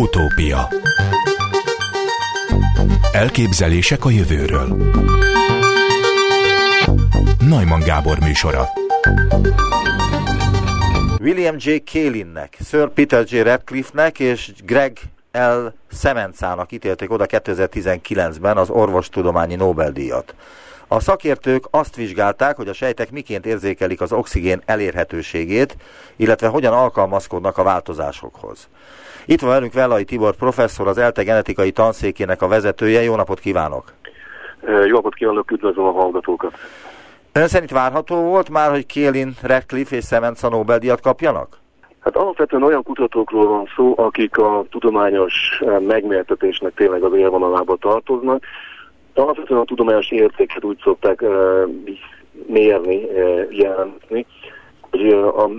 Utópia Elképzelések a jövőről Najman Gábor műsora William J. Kalinnek, Sir Peter J. Radcliffe-nek és Greg L. Semencának ítélték oda 2019-ben az orvostudományi Nobel-díjat. A szakértők azt vizsgálták, hogy a sejtek miként érzékelik az oxigén elérhetőségét, illetve hogyan alkalmazkodnak a változásokhoz. Itt van velünk Vellai Tibor professzor, az ELTE genetikai tanszékének a vezetője. Jó napot kívánok! Jó napot kívánok, üdvözlöm a hallgatókat! Ön szerint várható volt már, hogy Kélin, Radcliffe és Semenza Nobel-díjat kapjanak? Hát alapvetően olyan kutatókról van szó, akik a tudományos megmértetésnek tényleg az élvonalába tartoznak, alapvetően a tudományos értéket úgy szokták uh, mérni, uh, jelentni, hogy a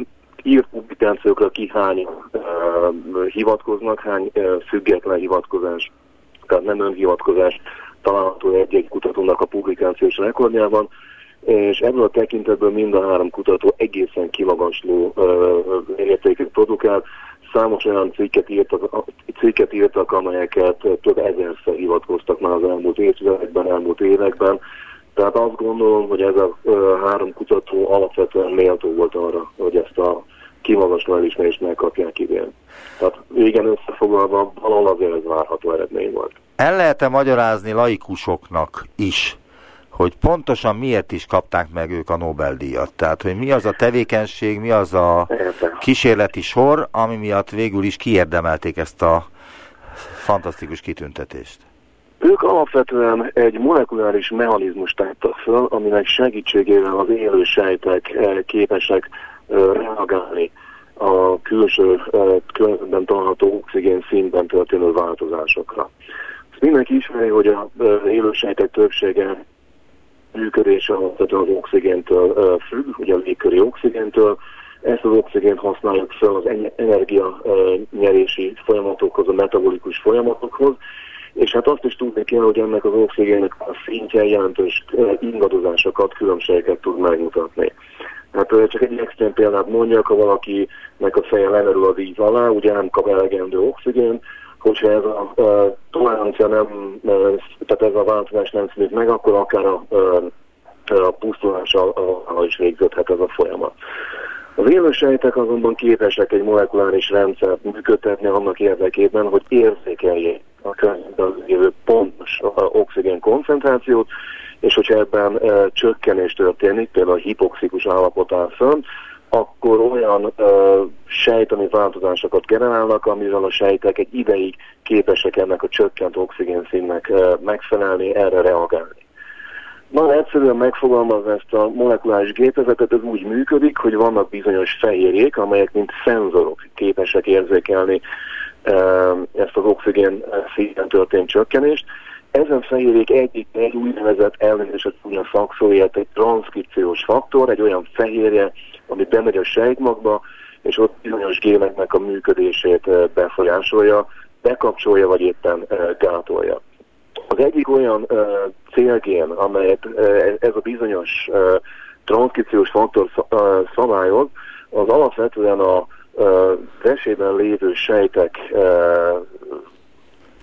írt publikációkra ki hány uh, hivatkoznak, hány uh, független hivatkozás, tehát nem önhivatkozás található egy-egy kutatónak a publikációs rekordjában, és ebből a tekintetből mind a három kutató egészen kimagasló uh, értéket produkál, számos olyan cikket írtak, cikket írtak, amelyeket több ezerszer hivatkoztak már az elmúlt évtizedekben, elmúlt években. Tehát azt gondolom, hogy ez a három kutató alapvetően méltó volt arra, hogy ezt a kimagasló elismerést megkapják idén. Tehát igen összefoglalva valahol azért ez várható eredmény volt. El lehet-e magyarázni laikusoknak is, hogy pontosan miért is kapták meg ők a Nobel-díjat. Tehát, hogy mi az a tevékenység, mi az a kísérleti sor, ami miatt végül is kiérdemelték ezt a fantasztikus kitüntetést. Ők alapvetően egy molekuláris mechanizmust tártak föl, aminek segítségével az élő sejtek eh, képesek eh, reagálni a külső eh, környezetben található oxigén szintben történő változásokra. Ezt mindenki ismeri, hogy az élősejtek többsége működése alapvetően az oxigéntől függ, ugye a légköri oxigéntől. Ezt az oxigént használjuk fel az energia nyerési folyamatokhoz, a metabolikus folyamatokhoz, és hát azt is tudni kell, hogy ennek az oxigénnek a szintje jelentős ingadozásokat, különbségeket tud megmutatni. Hát csak egy extrém példát mondjak, ha valakinek a feje lemerül a víz alá, ugye nem kap elegendő oxigén, hogyha ez a, a tolerancia nem, tehát ez a változás nem szűnik meg, akkor akár a, a pusztulással is végződhet ez a folyamat. Az élősejtek azonban képesek egy molekuláris rendszert működtetni annak érdekében, hogy érzékeljék a környezetben lévő pontos oxigén koncentrációt, és hogyha ebben e, csökkenés történik, például a hipoxikus állapot áll fönn, akkor olyan ö, sejtani változásokat generálnak, amivel a sejtek egy ideig képesek ennek a csökkent oxigénszínnek ö, megfelelni, erre reagálni. Egyszerűen megfogalmazva ezt a molekuláris gépezetet, ez úgy működik, hogy vannak bizonyos fehérjék, amelyek mint szenzorok képesek érzékelni ö, ezt az oxigén szinten történt csökkenést, ezen fehérjék egyik egy úgynevezett ellenőrzött a szakszóért egy transzkripciós faktor, egy olyan fehérje, ami bemegy a sejtmagba, és ott bizonyos géneknek a működését eh, befolyásolja, bekapcsolja, vagy éppen eh, gátolja. Az egyik olyan uh, célgén, amelyet uh, ez a bizonyos uh, transzkripciós faktor uh, szabályoz, az alapvetően a uh, vesében lévő sejtek uh,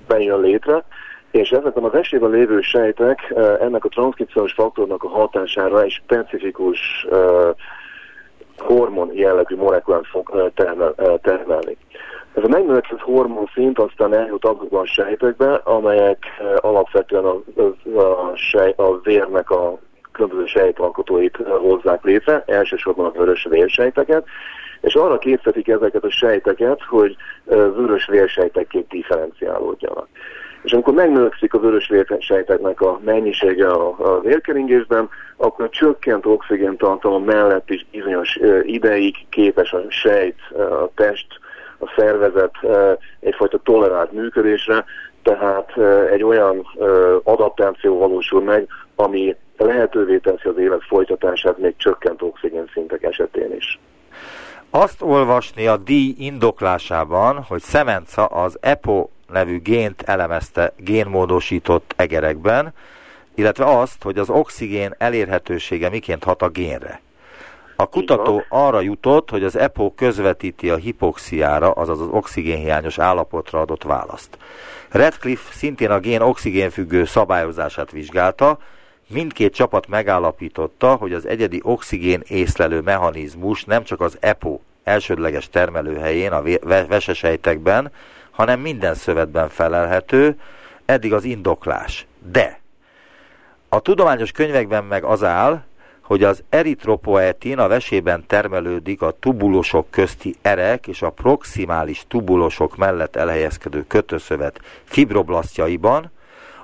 bejön létre, és ezekben az esében lévő sejtek ennek a transzkripciós faktornak a hatására egy specifikus hormon jellegű molekulát fog termel, termelni. Ez a megnövekedett hormon szint aztán eljut azokban a sejtekbe, amelyek alapvetően a, a, sej, a vérnek a különböző sejtalkotóit hozzák létre, elsősorban a vörös vérsejteket, és arra készítik ezeket a sejteket, hogy vörös vérsejtekként differenciálódjanak. És amikor megnövekszik a vörös vérsejteknek a mennyisége a, vérkeringésben, akkor a csökkent oxigéntartalom mellett is bizonyos ideig képes a sejt, a test, a szervezet egyfajta tolerált működésre, tehát egy olyan adaptáció valósul meg, ami lehetővé teszi az élet folytatását még csökkent oxigénszintek esetén is. Azt olvasni a díj indoklásában, hogy Szemenca az EPO nevű gént elemezte génmódosított egerekben, illetve azt, hogy az oxigén elérhetősége miként hat a génre. A kutató arra jutott, hogy az EPO közvetíti a hipoxiára, azaz az oxigénhiányos állapotra adott választ. Redcliffe szintén a gén oxigénfüggő szabályozását vizsgálta, mindkét csapat megállapította, hogy az egyedi oxigén észlelő mechanizmus nem csak az EPO elsődleges termelőhelyén, a vesesejtekben, hanem minden szövetben felelhető, eddig az indoklás. De a tudományos könyvekben meg az áll, hogy az eritropoetin a vesében termelődik a tubulosok közti erek és a proximális tubulosok mellett elhelyezkedő kötőszövet fibroblasztjaiban,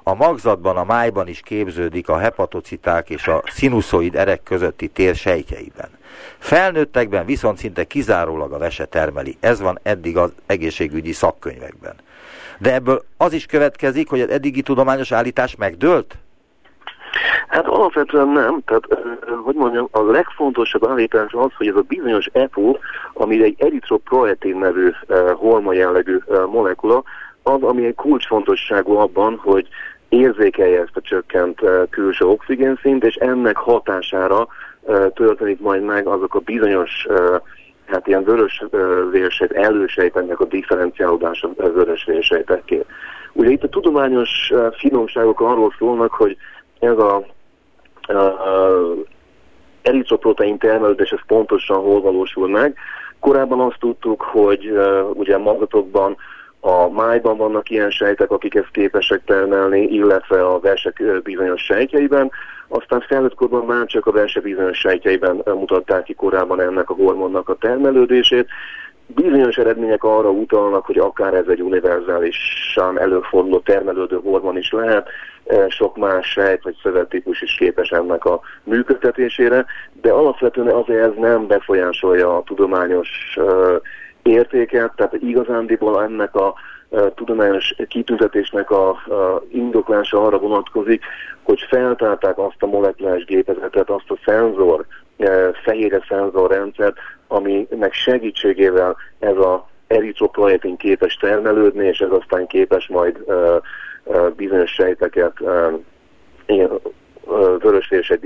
a magzatban, a májban is képződik a hepatociták és a színuszoid erek közötti tér sejtjeiben. Felnőttekben viszont szinte kizárólag a vese termeli. Ez van eddig az egészségügyi szakkönyvekben. De ebből az is következik, hogy az eddigi tudományos állítás megdőlt? Hát alapvetően nem, tehát hogy mondjam, a legfontosabb állítás az, hogy ez a bizonyos EPO, ami egy eritroproetin nevű horma jellegű molekula, az, ami egy kulcsfontosságú abban, hogy érzékelje ezt a csökkent külső oxigénszint, és ennek hatására történik majd meg azok a bizonyos hát ilyen vörös vérsejt, elősejteknek a differenciálódása vörös vérsejtekké. Ugye itt a tudományos finomságok arról szólnak, hogy ez a, a, a eritroprotein termelődés, ez pontosan hol valósul meg. Korábban azt tudtuk, hogy uh, ugye magzatokban a májban vannak ilyen sejtek, akik ezt képesek termelni, illetve a versek bizonyos sejtjeiben. Aztán felnőttkorban már csak a verse bizonyos sejtjeiben mutatták ki korábban ennek a hormonnak a termelődését. Bizonyos eredmények arra utalnak, hogy akár ez egy univerzálisan előforduló termelődő hormon is lehet, sok más sejt vagy szövettípus is képes ennek a működtetésére, de alapvetően azért ez nem befolyásolja a tudományos értéket, tehát igazándiból ennek a tudományos kitüntetésnek a, a indoklása arra vonatkozik, hogy feltárták azt a molekuláris gépezetet, azt a szenzor, fehérje szenzorrendszert, aminek segítségével ez a eritropoietin képes termelődni, és ez aztán képes majd uh, uh, bizonyos sejteket uh, vörösvérsek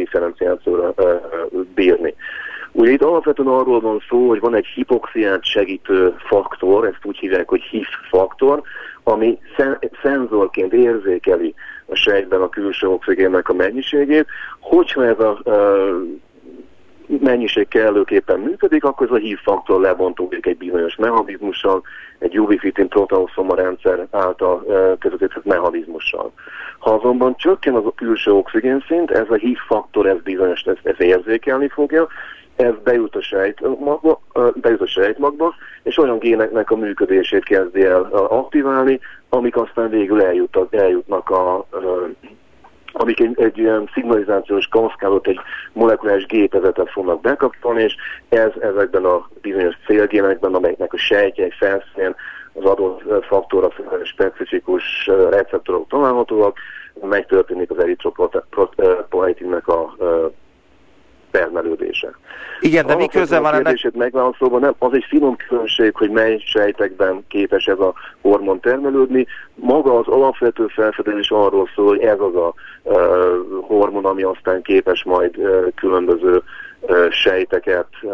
bírni. Ugye itt alapvetően arról van szó, hogy van egy hipoxiát segítő faktor, ezt úgy hívják, hogy HIF faktor, ami szenzorként érzékeli a sejtben a külső oxigénnek a mennyiségét. Hogyha ez a mennyiség kellőképpen működik, akkor ez a hív faktor lebontódik egy bizonyos mechanizmussal, egy UV-fitin proteoszoma rendszer által közvetített mechanizmussal. Ha azonban csökken az a külső oxigénszint, ez a hív faktor, ez bizonyos, ez, ez érzékelni fogja, ez bejut a sejtmagba, bejut a sejtmagba, és olyan géneknek a működését kezdi el aktiválni, amik aztán végül eljut, eljutnak a, amik egy, egy ilyen szignalizációs kaszkádot, egy molekuláris gépezetet fognak bekapcsolni, és ez ezekben a bizonyos célgénekben, amelyeknek a sejtjei felszínén az adott faktorra specifikus receptorok találhatóak, megtörténik az eritropoietinnek a termelődése. Igen, de mi köze van ennek? megválaszolva, nem, az egy finom különbség, hogy mely sejtekben képes ez a hormon termelődni. Maga az alapvető felfedezés arról szól, hogy ez az a uh, hormon, ami aztán képes majd uh, különböző uh, sejteket, uh,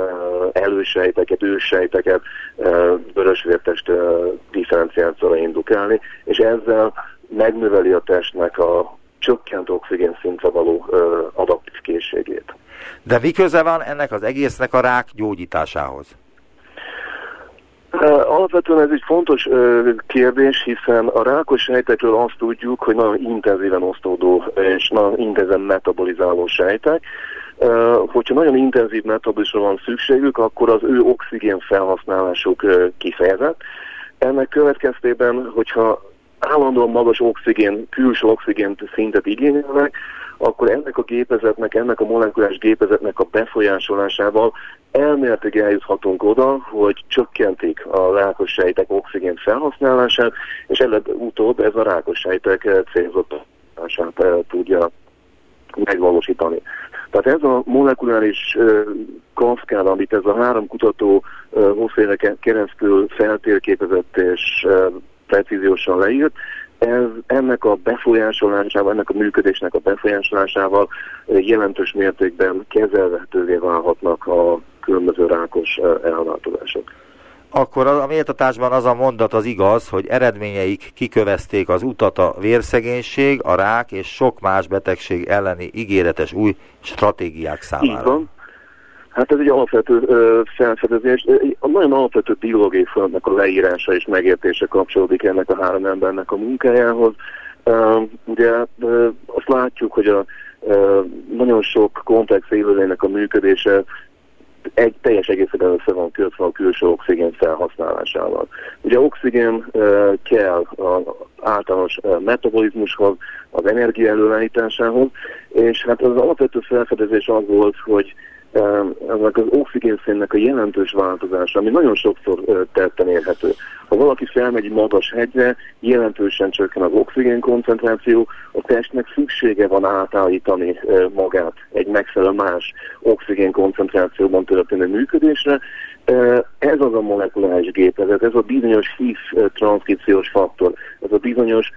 elősejteket, őssejteket, uh, vörösvértest uh, differenciációra indukálni, és ezzel megnöveli a testnek a csökkent oxigén szintre való uh, adaptív készségét. De mi köze van ennek az egésznek a rák gyógyításához? Alapvetően ez egy fontos kérdés, hiszen a rákos sejtekről azt tudjuk, hogy nagyon intenzíven osztódó és nagyon intenzíven metabolizáló sejtek. Hogyha nagyon intenzív metabolizmusra van szükségük, akkor az ő oxigén felhasználásuk kifejezett. Ennek következtében, hogyha állandóan magas oxigén, külső oxigén szintet igényelnek, akkor ennek a gépezetnek, ennek a molekulás gépezetnek a befolyásolásával elméletileg eljuthatunk oda, hogy csökkentik a rákos sejtek oxigén felhasználását, és előbb-utóbb ez a rákos sejtek célzott eh, tudja megvalósítani. Tehát ez a molekuláris uh, kaszkád, amit ez a három kutató hosszú keresztül feltérképezett és precíziósan leírt, ez, ennek a befolyásolásával, ennek a működésnek a befolyásolásával jelentős mértékben kezelhetővé válhatnak a különböző rákos elváltozások. Akkor a méltatásban az a mondat az igaz, hogy eredményeik kikövezték az utat a vérszegénység, a rák és sok más betegség elleni ígéretes új stratégiák számára. Így van. Hát ez egy alapvető felfedezés. A nagyon alapvető biológiai folyamatnak a leírása és megértése kapcsolódik ennek a három embernek a munkájához. Ugye azt látjuk, hogy a nagyon sok komplex élőlénynek a működése egy teljes egészében össze van kötve a külső oxigén felhasználásával. Ugye oxigén kell az általános uh, metabolizmushoz, az energia előállításához, és hát az alapvető felfedezés az volt, hogy ennek az oxigénszénnek a jelentős változása, ami nagyon sokszor tetten érhető. Ha valaki felmegy egy magas hegyre, jelentősen csökken az oxigén koncentráció, a testnek szüksége van átállítani magát egy megfelelő más oxigén koncentrációban történő működésre. Ez az a molekuláris gépezet, ez a bizonyos HIF transzkripciós faktor, ez a bizonyos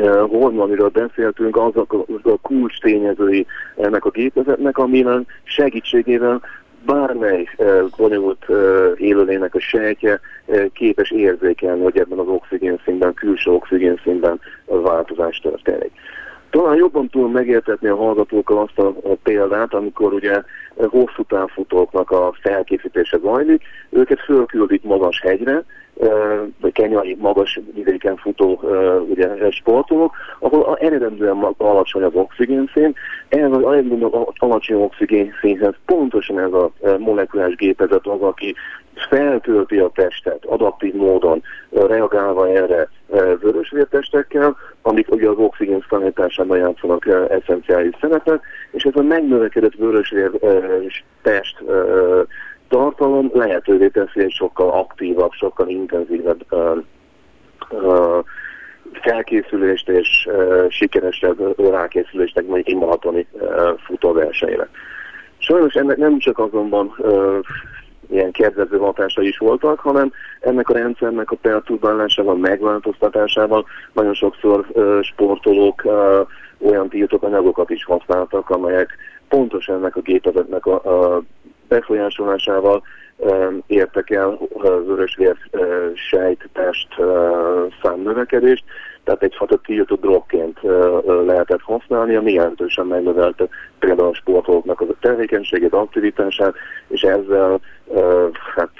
hormon, amiről beszéltünk, azok a, a kulcs tényezői ennek a gépezetnek, amivel segítségével bármely bonyolult élőlének a sejtje képes érzékelni, hogy ebben az oxigénszínben, külső oxigénszínben változás történik. Talán jobban tudom megértetni a hallgatókkal azt a, a példát, amikor ugye hosszú távfutóknak a felkészítése zajlik, őket fölküldik magas hegyre, vagy kenyai magas vidéken futó ugye, sportolók, ahol eredendően alacsony az oxigénszín. Ez az alacsony oxigénszínhez pontosan ez a molekulás gépezet az, aki feltölti a testet adaptív módon, reagálva erre vörösvértestekkel, amik ugye az oxigén szállításában játszanak eszenciális szerepet, és ez a megnövekedett vörösvér test tartalom lehetővé teszi egy sokkal aktívabb, sokkal intenzívebb felkészülést és sikeresebb rákészülést egy mondjuk maratoni uh, futóversenyre. Sajnos ennek nem csak azonban ilyen kedvező hatásai is voltak, hanem ennek a rendszernek a perturbálásával, megváltoztatásával nagyon sokszor uh, sportolók uh, olyan tiltott anyagokat is használtak, amelyek pontosan ennek a gépezetnek a, a befolyásolásával értek el az örösvér sejttest számnövekedést, tehát egyfajta tiltott drogként lehetett használni, ami jelentősen megnövelte például a sportolóknak az a tevékenységét, aktivitását, és ezzel hát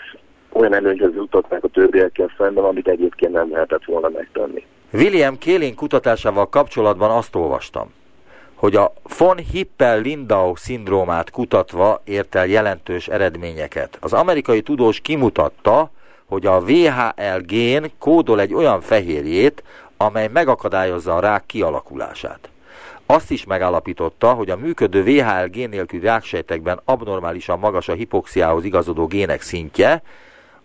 olyan előnyhöz jutották a többiekkel szemben, amit egyébként nem lehetett volna megtenni. William Kélin kutatásával kapcsolatban azt olvastam, hogy a von Hippel-Lindau szindrómát kutatva ért el jelentős eredményeket. Az amerikai tudós kimutatta, hogy a VHL gén kódol egy olyan fehérjét, amely megakadályozza a rák kialakulását. Azt is megállapította, hogy a működő VHL gén nélküli ráksejtekben abnormálisan magas a hipoxiához igazodó gének szintje,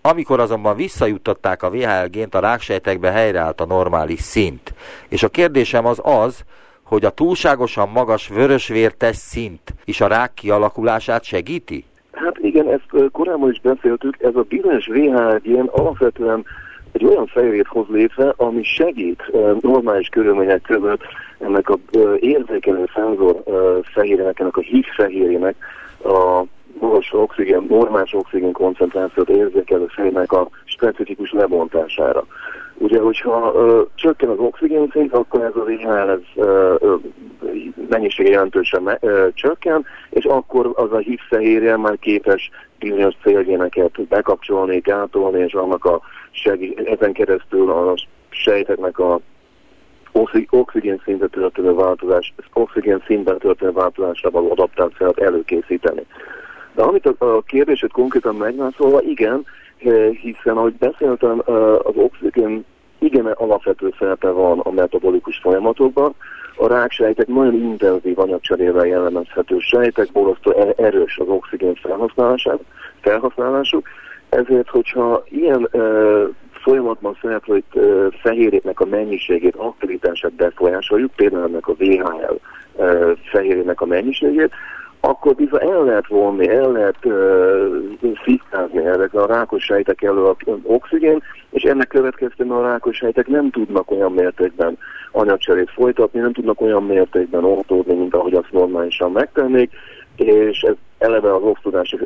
amikor azonban visszajuttatták a VHL gént a ráksejtekbe helyreállt a normális szint. És a kérdésem az az, hogy a túlságosan magas vörösvértes szint is a rák kialakulását segíti? Hát igen, ezt korábban is beszéltük, ez a bizonyos VHG alapvetően egy olyan fehérjét hoz létre, ami segít normális körülmények között ennek a érzékelő szenzor fehérjének, ennek a híg fehérjének a magas oxigén, normális oxigén koncentrációt érzékelő fehérjének a specifikus lebontására. Ugye, hogyha ö, csökken az oxigénszint, akkor ez az IHL ez, ö, ö, mennyisége jelentősen ö, csökken, és akkor az a hívfehérje már képes bizonyos célgéneket bekapcsolni, gátolni, és annak a segí- ezen keresztül a sejteknek a oxigén szinten történő változás, oxigén szintben történő változásra való adaptációt előkészíteni. De amit a, a kérdését konkrétan megválaszolva, igen, hiszen ahogy beszéltem, az oxigén igen alapvető szerepe van a metabolikus folyamatokban. A ráksejtek nagyon intenzív anyagcserével jellemezhető sejtek, borzasztó e- erős az oxigén felhasználásuk, ezért, hogyha ilyen e, folyamatban szereplő e, fehérjéknek a mennyiségét, aktivitását befolyásoljuk, például ennek a VHL e, fehérjének a mennyiségét, akkor bizony el lehet vonni, el lehet uh, fisztázni ezek a rákos sejtek elő a oxigén, és ennek következtében a rákos sejtek nem tudnak olyan mértékben anyagcserét folytatni, nem tudnak olyan mértékben oltódni, mint ahogy azt normálisan megtennék, és ez eleve az oxtodási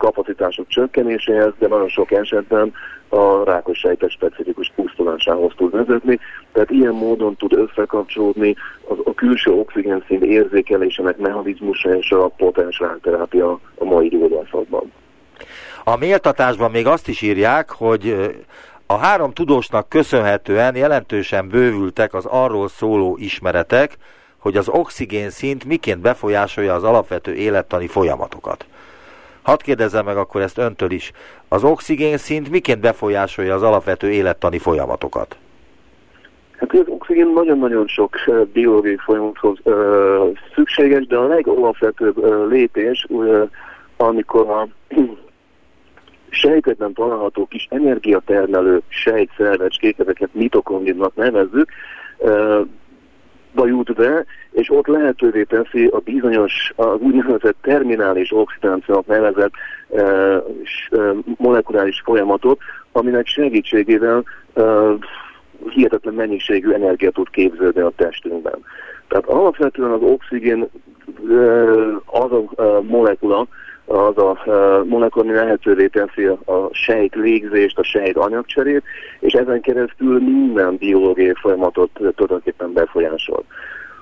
kapacitások csökkenéséhez, de nagyon sok esetben a rákos sejtek specifikus pusztulásához tud vezetni. Tehát ilyen módon tud összekapcsolódni az, a külső oxigénszint érzékelésének mechanizmusa és a potens rákterápia a mai gyógyászatban. A méltatásban még azt is írják, hogy a három tudósnak köszönhetően jelentősen bővültek az arról szóló ismeretek, hogy az oxigén szint miként befolyásolja az alapvető élettani folyamatokat. Hadd kérdezzem meg akkor ezt öntől is. Az oxigén szint miként befolyásolja az alapvető élettani folyamatokat? Hát az oxigén nagyon-nagyon sok biológiai folyamathoz ö, szükséges, de a legalapvetőbb ö, lépés, ö, amikor a sejtekben található kis energiatermelő sejtszervecskék, ezeket mitokondrinnak nevezzük, ba jut be, és ott lehetővé teszi a bizonyos, az úgynevezett terminális oxidációnak nevezett e, e, molekuláris folyamatot, aminek segítségével e, hihetetlen mennyiségű energia tud képződni a testünkben. Tehát alapvetően az oxigén e, az a e, molekula, az a molekula, ami lehetővé teszi a sejt légzést, a sejt anyagcserét, és ezen keresztül minden biológiai folyamatot tulajdonképpen befolyásol.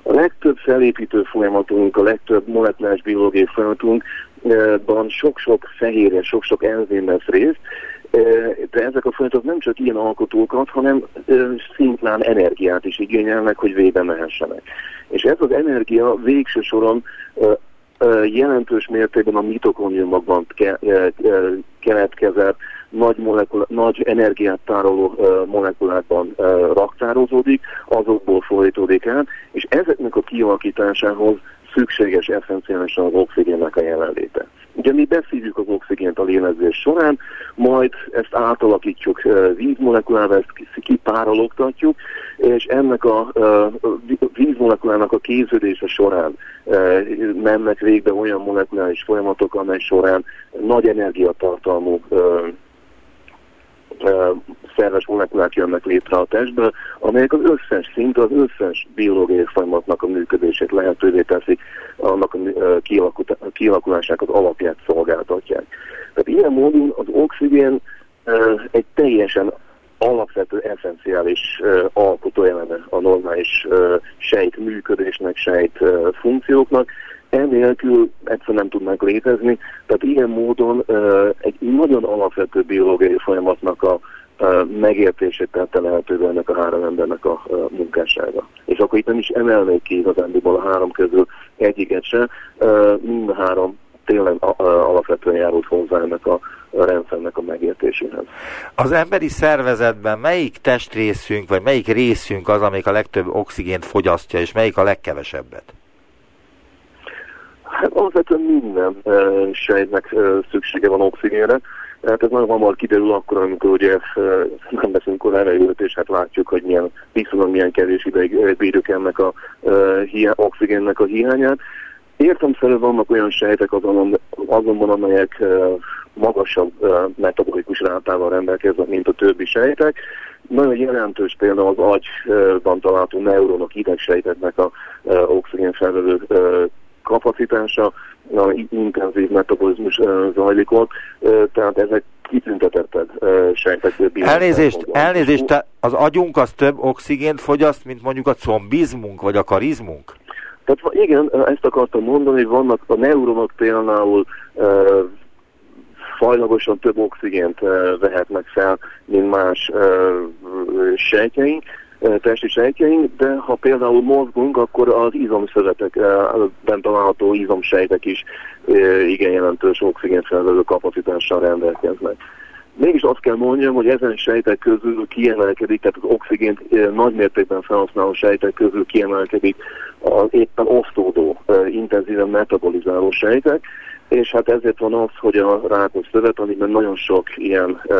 A legtöbb felépítő folyamatunk, a legtöbb molekulás biológiai folyamatunkban sok-sok fehérje, sok-sok enzim vesz részt, de ezek a folyamatok nem csak ilyen alkotókat, hanem szimplán energiát is igényelnek, hogy vébe mehessenek. És ez az energia végső soron jelentős mértékben a mitokondriumokban keletkezett nagy, nagy energiát tároló molekulákban raktározódik, azokból folytódik el, és ezeknek a kialakításához szükséges eszenciálisan az oxigénnek a jelenléte. Ugye mi beszívjuk az oxigént a lélegzés során, majd ezt átalakítjuk vízmolekulába, ezt kipárologtatjuk, és ennek a vízmolekulának a képződése során mennek végbe olyan molekuláris folyamatok, amely során nagy energiatartalmú szerves molekulák jönnek létre a testből, amelyek az összes szint, az összes biológiai folyamatnak a működését lehetővé teszik, annak a kialakulásának az alapját szolgáltatják. Tehát ilyen módon az oxigén egy teljesen alapvető, eszenciális uh, a normális sejt működésnek, sejt funkcióknak, Ennélkül egyszer nem tudnánk létezni, tehát ilyen módon egy nagyon alapvető biológiai folyamatnak a megértését tette lehetővé ennek a három embernek a munkássága. És akkor itt nem is emelnék ki igazándiból a három közül egyiket se, mind a három tényleg alapvetően járult hozzá ennek a rendszernek a megértéséhez. Az emberi szervezetben melyik testrészünk, vagy melyik részünk az, amelyik a legtöbb oxigént fogyasztja, és melyik a legkevesebbet? Hát alapvetően minden sejtnek szüksége van oxigénre. Hát ez nagyon hamar kiderül akkor, amikor ugye nem beszélünk a levegőt, és hát látjuk, hogy milyen viszonylag milyen kevés ideig bírjuk ennek a hiá- oxigénnek a hiányát. Értemszerűen vannak olyan sejtek azonban, azonban amelyek magasabb metabolikus rátával rendelkeznek, mint a többi sejtek. Nagyon jelentős például az agyban található neuronok, idegsejteknek a oxigénfelvevő uh, kapacitása, a intenzív metabolizmus zajlik ott, tehát ezek kitüntetetted sejtek. Elnézést, elnézést, te az agyunk az több oxigént fogyaszt, mint mondjuk a combizmunk, vagy a karizmunk? Tehát igen, ezt akartam mondani, hogy vannak a neuronok például fajlagosan több oxigént vehetnek fel, mint más sejtjeink, testi sejtjeink, de ha például mozgunk, akkor az izomszövetekben található izomsejtek is igen jelentős oxigénfelvevő kapacitással rendelkeznek. Mégis azt kell mondjam, hogy ezen sejtek közül kiemelkedik, tehát az oxigént nagy mértékben felhasználó sejtek közül kiemelkedik az éppen osztódó, intenzíven metabolizáló sejtek, és hát ezért van az, hogy a rákos szövet, amiben nagyon sok ilyen e,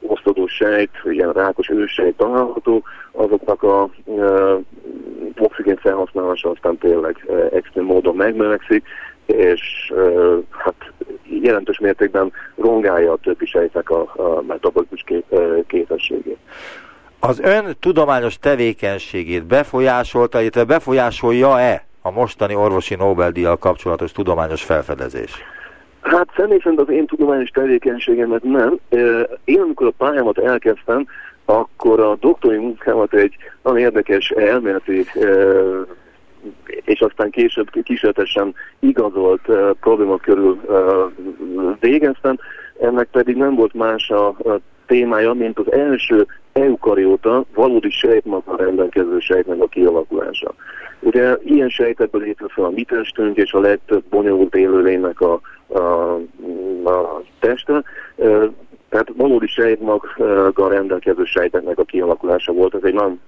osztodó sejt, ilyen rákos ősejt található, azoknak a e, oxigén felhasználása aztán tényleg e, extrém módon megmelegszik, és hát jelentős mértékben rongálja a többi sejtek a, a metabolikus kép, képességét. Az ön tudományos tevékenységét befolyásolta, illetve befolyásolja-e a mostani orvosi Nobel-díjjal kapcsolatos tudományos felfedezés? Hát személy szerint az én tudományos tevékenységemet nem. Én amikor a pályámat elkezdtem, akkor a doktori munkámat egy nagyon érdekes elméleti és aztán később kísérletesen igazolt probléma körül végeztem. Ennek pedig nem volt más a témája, mint az első eukarióta valódi sejtmaggal rendelkező sejtnek a kialakulása. Ugye ilyen sejtekből létre fel a mi testünk és a legtöbb bonyolult élőlénynek a, a, a teste. Tehát valódi sejtmaggal rendelkező sejteknek a kialakulása volt. Ez egy nagyon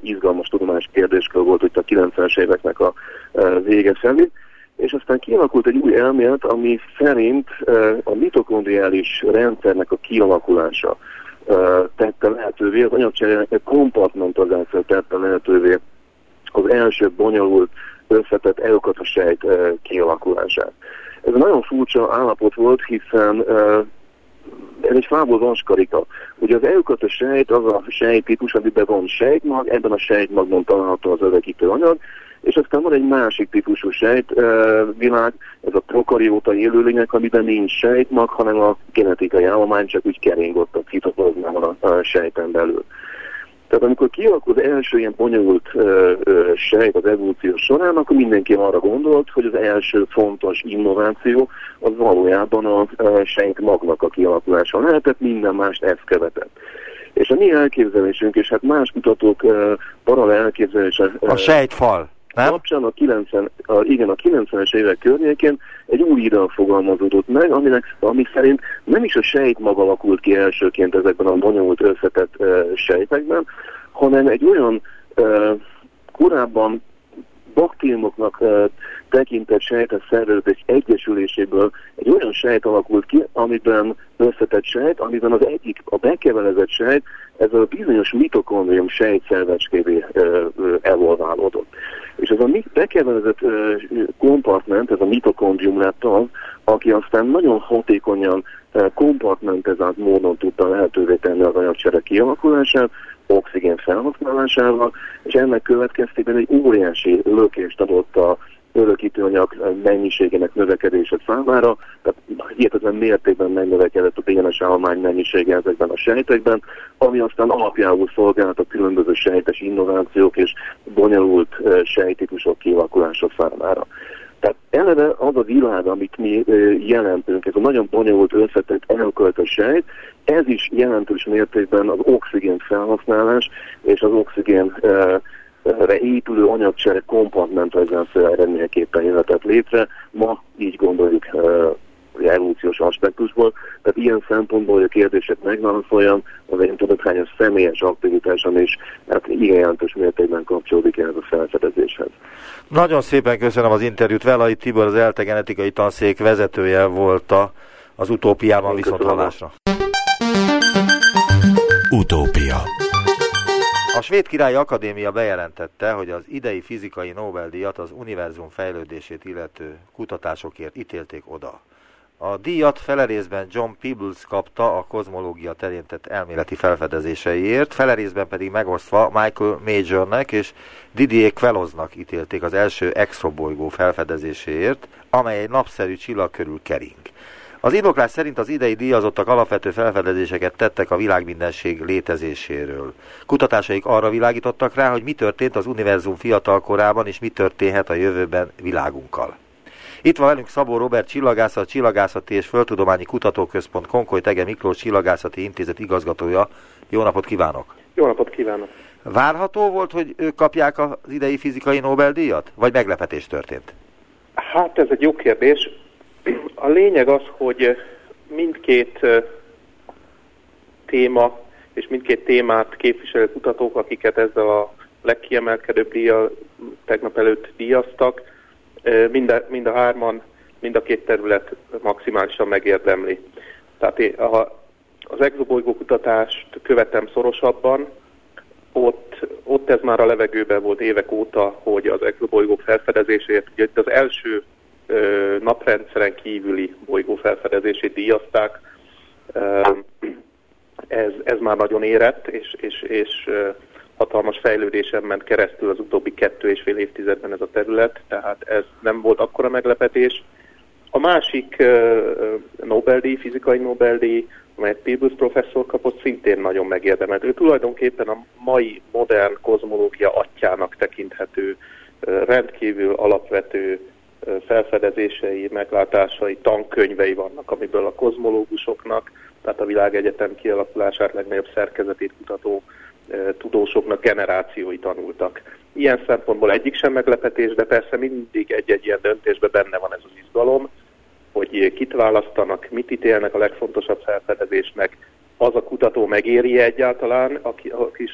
izgalmas tudományos kérdéskör volt hogy a 90-es éveknek a vége felé. És aztán kialakult egy új elmélet, ami szerint a mitokondriális rendszernek a kialakulása tette lehetővé, az anyagcserének kompartmentalizáció tette lehetővé az első bonyolult összetett eukata sejt kialakulását. Ez nagyon furcsa állapot volt, hiszen ez egy fából vaskarika. Ugye az eukata sejt az a sejtípus, amiben van sejtmag, ebben a sejtmagban található az örökítő anyag, és aztán van egy másik típusú sejtvilág, ez a prokarióta élőlények, amiben nincs sejtmag, hanem a genetikai állomány csak úgy kering ott a citoplazmában a sejten belül. Tehát amikor kialakul az első ilyen bonyolult ö, ö, sejt az evolúció során, akkor mindenki arra gondolt, hogy az első fontos innováció az valójában a, a sejt magnak a kialakulása lehetett, minden mást ezt követett. És a mi elképzelésünk, és hát más kutatók uh, paralel elképzelése... A sejtfal. Nem? Kapcsán a 90, a, igen, a 90-es évek környékén egy új ide fogalmazódott meg, aminek, ami szerint nem is a sejt maga alakult ki elsőként ezekben a bonyolult összetett uh, sejtekben, hanem egy olyan uh, korábban baktériumoknak uh, tekintett sejtes szervezet egyesüléséből egy olyan sejt alakult ki, amiben összetett sejt, amiben az egyik, a bekevelezett sejt, ez a bizonyos mitokondrium sejtszervecskévé evolválódott. És ez a bekevelezett kompartment, ez a mitokondrium lett az, aki aztán nagyon hatékonyan kompartmentezált módon tudta lehetővé tenni az anyagcsere kialakulását, oxigén felhasználásával, és ennek következtében egy óriási lökést adott a örökítőanyag mennyiségének növekedése számára, tehát hihetetlen mértékben megnövekedett a DNS állomány mennyisége ezekben a sejtekben, ami aztán alapjául szolgált a különböző sejtes innovációk és bonyolult sejtípusok kialakulása számára. Tehát eleve az a világ, amit mi jelentünk, ez a nagyon bonyolult összetett elköltött sejt, ez is jelentős mértékben az oxigén felhasználás és az oxigén épülő anyagcsere kompartmentalizáció eredményeképpen jöhetett létre. Ma így gondoljuk evolúciós aspektusból, tehát ilyen szempontból, hogy a kérdések megválaszoljam, az én tudatányos személyes aktivitásom is hát igen jelentős mértékben kapcsolódik ehhez a felfedezéshez. Nagyon szépen köszönöm az interjút. Velai Tibor, az ELTE genetikai tanszék vezetője volt a, az utópiában viszont hallásra. Utópia a Svéd Királyi Akadémia bejelentette, hogy az idei fizikai Nobel-díjat az univerzum fejlődését illető kutatásokért ítélték oda. A díjat felerészben John Peebles kapta a kozmológia terén tett elméleti felfedezéseiért, felerészben pedig megosztva Michael Majornek és Didier Quelloznak ítélték az első exobolygó felfedezéséért, amely egy napszerű csillag körül kering. Az indoklás szerint az idei díjazottak alapvető felfedezéseket tettek a világmindenség létezéséről. Kutatásaik arra világítottak rá, hogy mi történt az univerzum fiatal korában, és mi történhet a jövőben világunkkal. Itt van velünk Szabó Robert Csillagászat, Csillagászati és Földtudományi Kutatóközpont Konkoly Tege Miklós Csillagászati Intézet igazgatója. Jó napot kívánok! Jó napot kívánok! Várható volt, hogy ők kapják az idei fizikai Nobel-díjat? Vagy meglepetés történt? Hát ez egy jó kérdés. A lényeg az, hogy mindkét téma és mindkét témát képviselő kutatók, akiket ezzel a legkiemelkedőbb díjjal tegnap előtt díjaztak, mind a, mind a hárman, mind a két terület maximálisan megérdemli. Tehát a, az exobolygó kutatást követem szorosabban, ott, ott ez már a levegőben volt évek óta, hogy az exobolygók felfedezésért, ugye itt az első naprendszeren kívüli bolygó felfedezését díjazták. Ez, ez már nagyon érett, és, és, és hatalmas fejlődésen ment keresztül az utóbbi kettő és fél évtizedben ez a terület, tehát ez nem volt akkora meglepetés. A másik Nobel-díj, fizikai Nobel-díj, amelyet Peebles professzor kapott, szintén nagyon megérdemelt. Ő tulajdonképpen a mai modern kozmológia atyának tekinthető, rendkívül alapvető felfedezései, meglátásai, tankönyvei vannak, amiből a kozmológusoknak, tehát a világegyetem kialakulását legnagyobb szerkezetét kutató tudósoknak generációi tanultak. Ilyen szempontból egyik sem meglepetés, de persze mindig egy-egy ilyen döntésben benne van ez az izgalom, hogy kit választanak, mit ítélnek a legfontosabb felfedezésnek, az a kutató megéri egyáltalán, aki, aki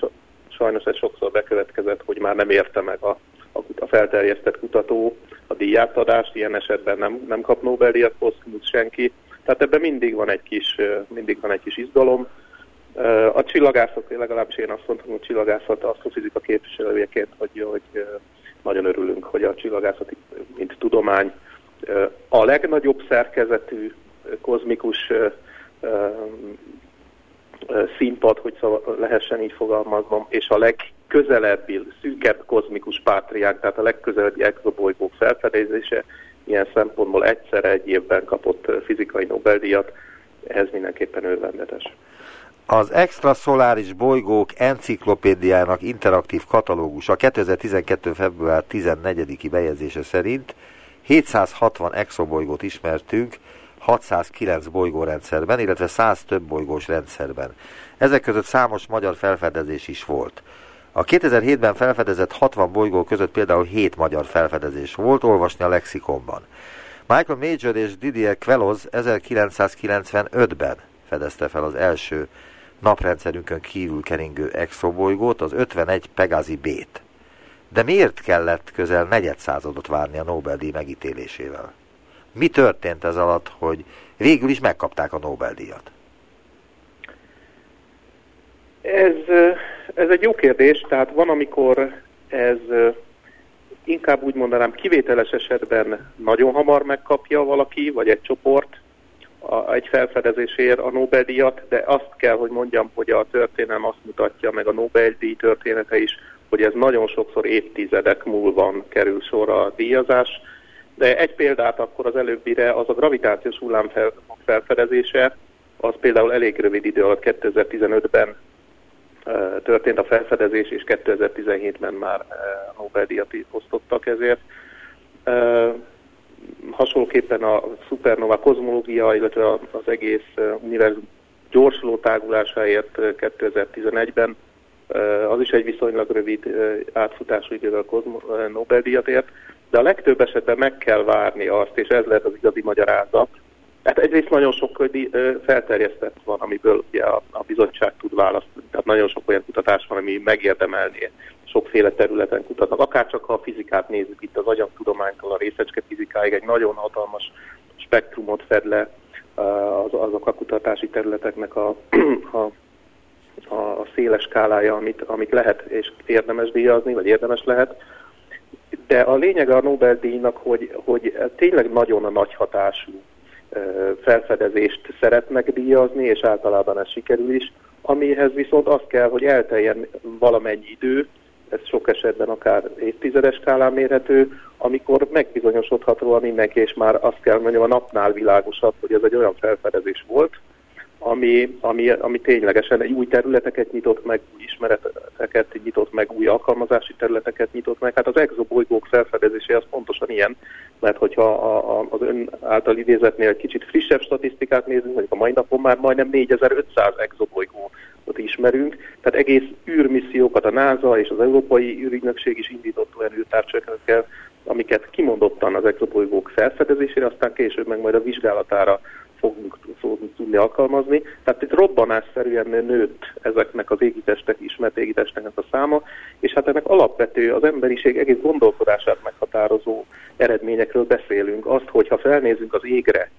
sajnos ez sokszor bekövetkezett, hogy már nem érte meg a, a, a felterjesztett kutató a díjátadást, ilyen esetben nem, nem kap Nobel-díjat posztumusz senki. Tehát ebben mindig van egy kis, mindig van egy kis izgalom. A csillagászat, legalábbis én azt mondtam, hogy csillagászat asztrofizika képviselőjeként, hogy, hogy nagyon örülünk, hogy a csillagászat, mint tudomány, a legnagyobb szerkezetű kozmikus színpad, hogy lehessen így fogalmaznom, és a legközelebbi, szűkebb kozmikus pátriák, tehát a legközelebbi exobolygók felfedezése, ilyen szempontból egyszerre egy évben kapott fizikai Nobel-díjat, ez mindenképpen örvendetes. Az extraszoláris bolygók enciklopédiának interaktív katalógusa 2012. február 14-i bejegyzése szerint 760 exobolygót ismertünk 609 bolygórendszerben, illetve 100 több bolygós rendszerben. Ezek között számos magyar felfedezés is volt. A 2007-ben felfedezett 60 bolygó között például 7 magyar felfedezés volt, olvasni a lexikonban. Michael Major és Didier Queloz 1995-ben fedezte fel az első naprendszerünkön kívül keringő exobolygót, az 51 Pegazi B-t. De miért kellett közel negyed századot várni a Nobel-díj megítélésével? Mi történt ez alatt, hogy végül is megkapták a Nobel-díjat? Ez, ez egy jó kérdés, tehát van, amikor ez inkább úgy mondanám kivételes esetben nagyon hamar megkapja valaki, vagy egy csoport a, egy felfedezésért a Nobel-díjat, de azt kell, hogy mondjam, hogy a történelem azt mutatja, meg a Nobel-díj története is, hogy ez nagyon sokszor évtizedek múlva kerül sorra a díjazás. De egy példát akkor az előbbire, az a gravitációs hullám fel, felfedezése, az például elég rövid idő alatt 2015-ben történt a felfedezés, és 2017-ben már Nobel-díjat osztottak ezért. Hasonlóképpen a szupernova kozmológia, illetve az egész univerzum gyorsuló tágulásáért 2011-ben az is egy viszonylag rövid átfutású idővel Nobel-díjat ért, de a legtöbb esetben meg kell várni azt, és ez lehet az igazi magyarázat. Hát egyrészt nagyon sok felterjesztett van, amiből ugye a, a bizottság tud választani. Tehát nagyon sok olyan kutatás van, ami megérdemelné sokféle területen kutatnak. Akár csak ha a fizikát nézzük, itt az agyagtudománytól a részecske fizikáig egy nagyon hatalmas spektrumot fed le az, azok a kutatási területeknek a, a a széles skálája, amit, amit lehet és érdemes díjazni, vagy érdemes lehet. De a lényege a Nobel-díjnak, hogy, hogy tényleg nagyon a nagy hatású felfedezést szeretnek díjazni, és általában ez sikerül is, amihez viszont az kell, hogy elteljen valamennyi idő, ez sok esetben akár évtizedes skálán mérhető, amikor megbizonyosodhat róla mindenki, és már azt kell mondjam, a napnál világosabb, hogy ez egy olyan felfedezés volt, ami, ami, ami ténylegesen új területeket nyitott meg, új ismereteket nyitott meg, új alkalmazási területeket nyitott meg. Hát az exobolygók felfedezése az pontosan ilyen, mert hogyha a, a, az ön által idézetnél kicsit frissebb statisztikát nézünk, hogy a mai napon már majdnem 4500 exobolygót ismerünk, tehát egész űrmissziókat a NASA és az Európai űrügynökség is indított olyan űrtárcsökkel, amiket kimondottan az exobolygók felfedezésére, aztán később meg majd a vizsgálatára fogunk, fogunk tudni alkalmazni. Tehát itt robbanásszerűen nőtt ezeknek az égitestek, ismert égitesteknek a száma, és hát ennek alapvető az emberiség egész gondolkodását meghatározó eredményekről beszélünk. Azt, hogy ha felnézünk az égre,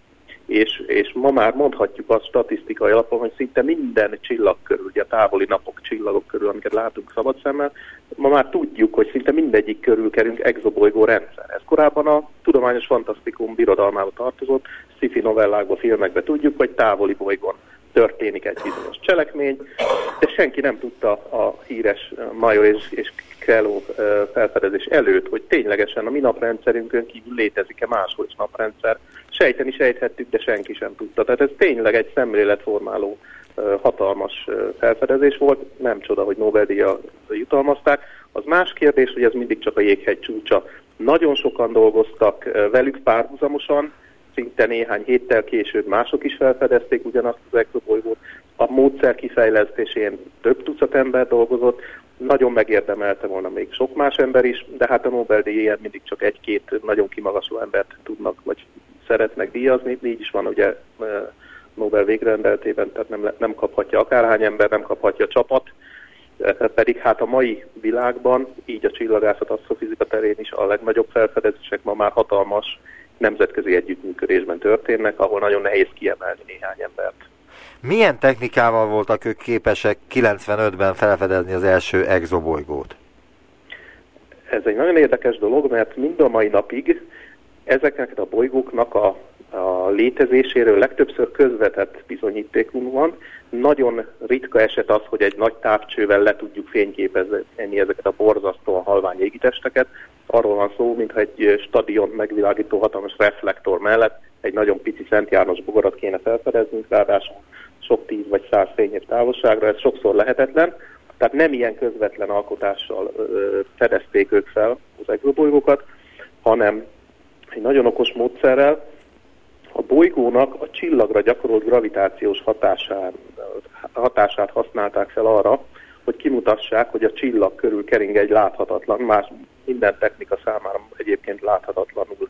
és, és ma már mondhatjuk azt statisztikai alapon, hogy szinte minden csillag körül, ugye a távoli napok csillagok körül, amiket látunk szabad szemmel, ma már tudjuk, hogy szinte mindegyik körül kerünk exobolygó rendszer. Ez korábban a tudományos fantasztikum birodalmába tartozott, sci-fi novellákba, filmekbe tudjuk, hogy távoli bolygón történik egy bizonyos cselekmény, de senki nem tudta a híres Major és, és Krelló felfedezés előtt, hogy ténylegesen a mi naprendszerünkön kívül létezik-e máshol is naprendszer. Sejteni sejthettük, de senki sem tudta. Tehát ez tényleg egy szemléletformáló hatalmas felfedezés volt, nem csoda, hogy Nobel-díjra jutalmazták. Az más kérdés, hogy ez mindig csak a jéghegy csúcsa. Nagyon sokan dolgoztak velük párhuzamosan, szinte néhány héttel később mások is felfedezték ugyanazt az exobolygót. A módszer kifejlesztésén több tucat ember dolgozott, nagyon megérdemelte volna még sok más ember is, de hát a Nobel-díj ilyen mindig csak egy-két nagyon kimagasló embert tudnak, vagy szeretnek díjazni. Így is van ugye Nobel végrendeltében, tehát nem, nem kaphatja akárhány ember, nem kaphatja csapat, pedig hát a mai világban, így a csillagászat asztrofizika terén is a legnagyobb felfedezések ma már hatalmas nemzetközi együttműködésben történnek, ahol nagyon nehéz kiemelni néhány embert. Milyen technikával voltak ők képesek 95-ben felfedezni az első exobolygót? Ez egy nagyon érdekes dolog, mert mind a mai napig ezeknek a bolygóknak a, a létezéséről legtöbbször közvetett bizonyítékunk van. Nagyon ritka eset az, hogy egy nagy távcsővel le tudjuk fényképezni ezeket a borzasztóan halvány égitesteket. Arról van szó, mintha egy stadion megvilágító hatalmas reflektor mellett egy nagyon pici Szent János bogarat kéne felfedeznünk, ráadásul sok tíz vagy száz fényév távolságra, ez sokszor lehetetlen. Tehát nem ilyen közvetlen alkotással ö, fedezték ők fel az exobolygókat, hanem egy nagyon okos módszerrel a bolygónak a csillagra gyakorolt gravitációs hatását, hatását használták fel arra, hogy kimutassák, hogy a csillag körül kering egy láthatatlan, más minden technika számára egyébként láthatatlanul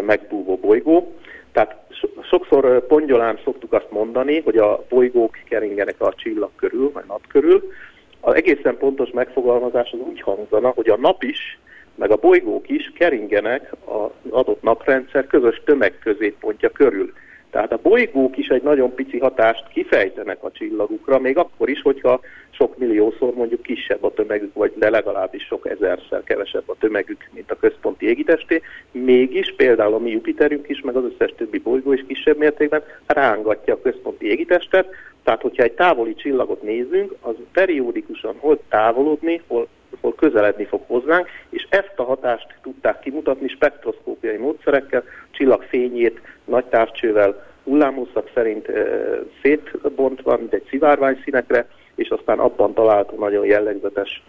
megbúvó bolygó. Tehát sokszor pongyolán szoktuk azt mondani, hogy a bolygók keringenek a csillag körül, vagy nap körül. Az egészen pontos megfogalmazás az úgy hangzana, hogy a nap is, meg a bolygók is keringenek az adott naprendszer közös tömegközéppontja körül. Tehát a bolygók is egy nagyon pici hatást kifejtenek a csillagukra, még akkor is, hogyha sok milliószor mondjuk kisebb a tömegük, vagy de legalábbis sok ezerszer kevesebb a tömegük, mint a központi égitesté, mégis például a mi Jupiterünk is, meg az összes többi bolygó is kisebb mértékben rángatja a központi égitestet, tehát hogyha egy távoli csillagot nézünk, az periódikusan hol távolodni, hol hol közeledni fog hozzánk, és ezt a hatást tudták kimutatni spektroszkópiai módszerekkel, csillag fényét nagy távcsővel hullámhosszak szerint e, szétbontva, mint egy szivárvány színekre, és aztán abban található nagyon jellegzetes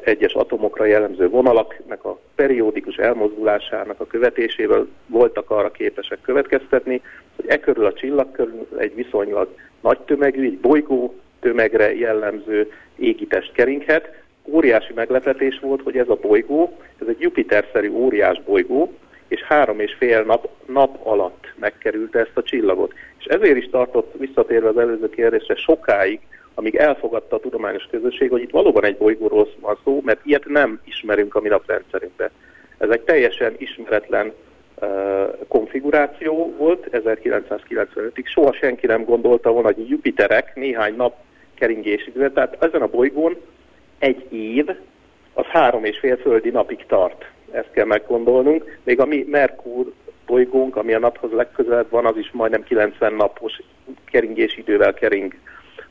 egyes atomokra jellemző vonalaknak a periódikus elmozdulásának a követésével voltak arra képesek következtetni, hogy e körül a csillag körül egy viszonylag nagy tömegű, egy bolygó tömegre jellemző égitest keringhet, óriási meglepetés volt, hogy ez a bolygó, ez egy Jupiter-szerű óriás bolygó, és három és fél nap, nap alatt megkerülte ezt a csillagot. És ezért is tartott, visszatérve az előző kérdésre, sokáig, amíg elfogadta a tudományos közösség, hogy itt valóban egy bolygóról van szó, mert ilyet nem ismerünk a mi naprendszerünkbe. Ez egy teljesen ismeretlen uh, konfiguráció volt 1995-ig. Soha senki nem gondolta volna, hogy Jupiterek néhány nap keringésidőre, tehát ezen a bolygón egy év, az három és fél földi napig tart. Ezt kell meggondolnunk. Még a mi Merkur bolygónk, ami a naphoz legközelebb van, az is majdnem 90 napos keringési idővel kering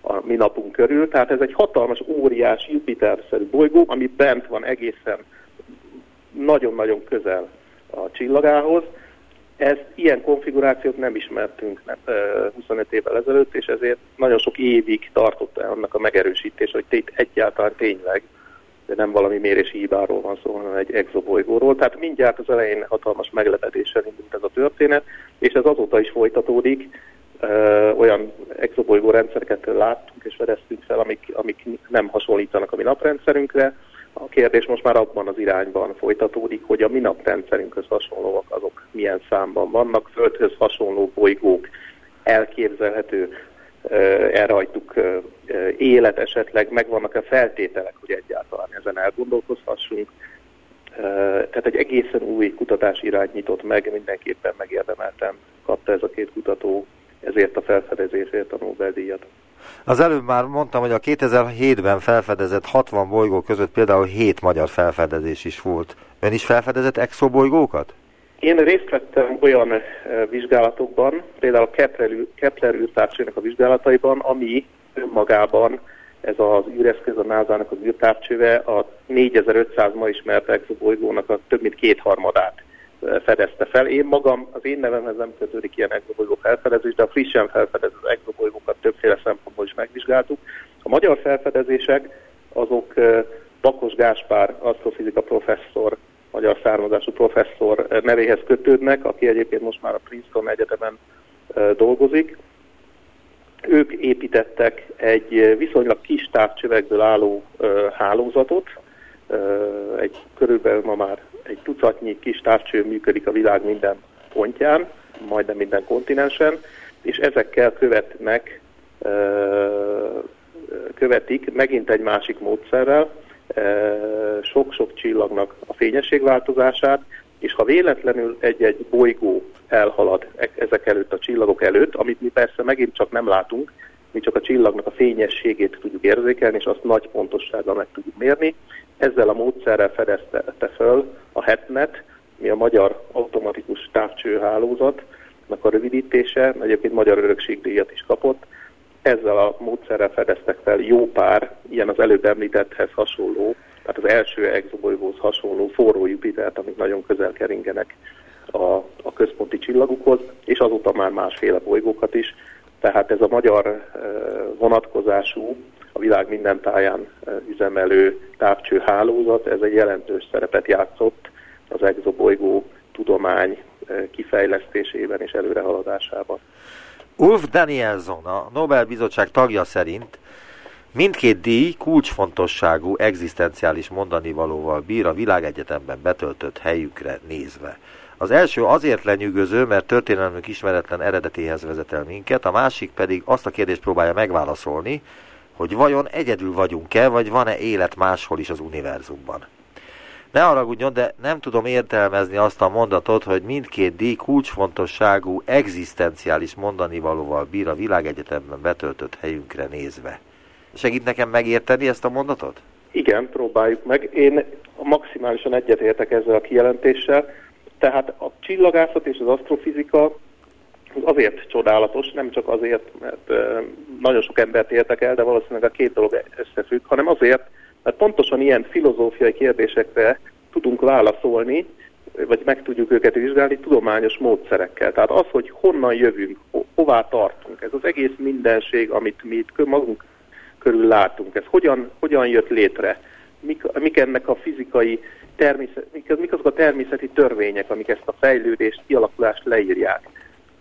a mi napunk körül. Tehát ez egy hatalmas, óriás Jupiter-szerű bolygó, ami bent van egészen nagyon-nagyon közel a csillagához. Ez ilyen konfigurációt nem ismertünk nem, 25 évvel ezelőtt, és ezért nagyon sok évig tartott el annak a megerősítés, hogy itt egyáltalán tényleg, de nem valami mérési hibáról van szó, hanem egy exobolygóról. Tehát mindjárt az elején hatalmas meglepetéssel indult ez a történet, és ez azóta is folytatódik. Ö, olyan exobolygó rendszereket láttunk és fedeztünk fel, amik, amik nem hasonlítanak a mi naprendszerünkre, a kérdés most már abban az irányban folytatódik, hogy a mi naprendszerünkhöz hasonlóak azok milyen számban vannak, földhöz hasonló bolygók elképzelhető, erre hagytuk élet esetleg, megvannak a feltételek, hogy egyáltalán ezen elgondolkozhassunk. Tehát egy egészen új kutatási irány nyitott meg, mindenképpen megérdemeltem kapta ez a két kutató ezért a felfedezésért a Nobel-díjat. Az előbb már mondtam, hogy a 2007-ben felfedezett 60 bolygó között például 7 magyar felfedezés is volt. Ön is felfedezett exobolygókat? Én részt vettem olyan uh, vizsgálatokban, például a Kepler, Kepler űrtávcsőnek a vizsgálataiban, ami önmagában ez az űreszköz, a NASA-nak az űrtávcsőve a 4500 ma ismert exobolygónak a több mint kétharmadát fedezte fel. Én magam, az én nevemhez nem kötődik ilyen exobolygó felfedezés, de a frissen felfedezett exobolygókat többféle szempontból is megvizsgáltuk. A magyar felfedezések azok Bakos Gáspár, asztrofizika professzor, magyar származású professzor nevéhez kötődnek, aki egyébként most már a Princeton Egyetemen dolgozik. Ők építettek egy viszonylag kis távcsövekből álló hálózatot, egy körülbelül ma már egy tucatnyi kis távcső működik a világ minden pontján, majdnem minden kontinensen, és ezekkel követnek, követik megint egy másik módszerrel sok-sok csillagnak a fényességváltozását, és ha véletlenül egy-egy bolygó elhalad e-, ezek előtt a csillagok előtt, amit mi persze megint csak nem látunk, mi csak a csillagnak a fényességét tudjuk érzékelni, és azt nagy pontossággal meg tudjuk mérni. Ezzel a módszerrel fedezte föl a HETNET, mi a Magyar Automatikus Távcsőhálózatnak a rövidítése, egyébként Magyar Örökségdíjat is kapott. Ezzel a módszerrel fedeztek fel jó pár, ilyen az előbb említetthez hasonló, tehát az első exobolygóhoz hasonló forró Jupitert, amik nagyon közel keringenek a, a központi csillagukhoz, és azóta már másféle bolygókat is. Tehát ez a magyar eh, vonatkozású, a világ minden táján üzemelő távcsőhálózat, ez egy jelentős szerepet játszott az exobolygó tudomány kifejlesztésében és előrehaladásában. Ulf Danielson, a Nobel-bizottság tagja szerint mindkét díj kulcsfontosságú egzisztenciális mondanivalóval bír a világegyetemben betöltött helyükre nézve. Az első azért lenyűgöző, mert történelmünk ismeretlen eredetéhez vezet el minket, a másik pedig azt a kérdést próbálja megválaszolni, hogy vajon egyedül vagyunk-e, vagy van-e élet máshol is az univerzumban. Ne haragudjon, de nem tudom értelmezni azt a mondatot, hogy mindkét díj kulcsfontosságú, egzisztenciális mondani valóval bír a világegyetemben betöltött helyünkre nézve. Segít nekem megérteni ezt a mondatot? Igen, próbáljuk meg. Én maximálisan egyetértek ezzel a kijelentéssel. Tehát a csillagászat és az asztrofizika azért csodálatos, nem csak azért, mert nagyon sok embert értek el, de valószínűleg a két dolog összefügg, hanem azért, mert pontosan ilyen filozófiai kérdésekre tudunk válaszolni, vagy meg tudjuk őket vizsgálni tudományos módszerekkel. Tehát az, hogy honnan jövünk, ho- hová tartunk, ez az egész mindenség, amit mi itt magunk körül látunk, ez hogyan, hogyan jött létre, mik, mik ennek a fizikai természet, mik, mik azok a természeti törvények, amik ezt a fejlődést, kialakulást leírják.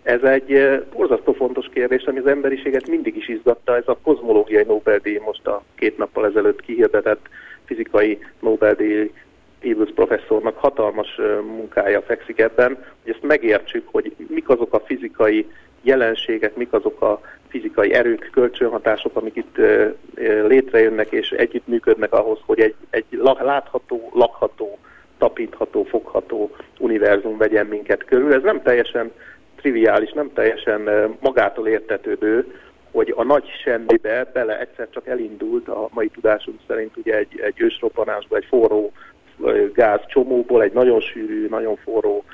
Ez egy borzasztó fontos kérdés, ami az emberiséget mindig is izgatta, ez a kozmológiai Nobel-díj most a két nappal ezelőtt kihirdetett fizikai Nobel-díj Peebles professzornak hatalmas munkája fekszik ebben, hogy ezt megértsük, hogy mik azok a fizikai jelenségek, mik azok a fizikai erők, kölcsönhatások, amik itt létrejönnek és együttműködnek ahhoz, hogy egy, egy látható, lakható, tapintható, fogható univerzum vegyen minket körül. Ez nem teljesen triviális, nem teljesen magától értetődő, hogy a nagy semmibe bele egyszer csak elindult a mai tudásunk szerint ugye egy, egy ősroppanásba, egy forró gázcsomóból, egy nagyon sűrű, nagyon forró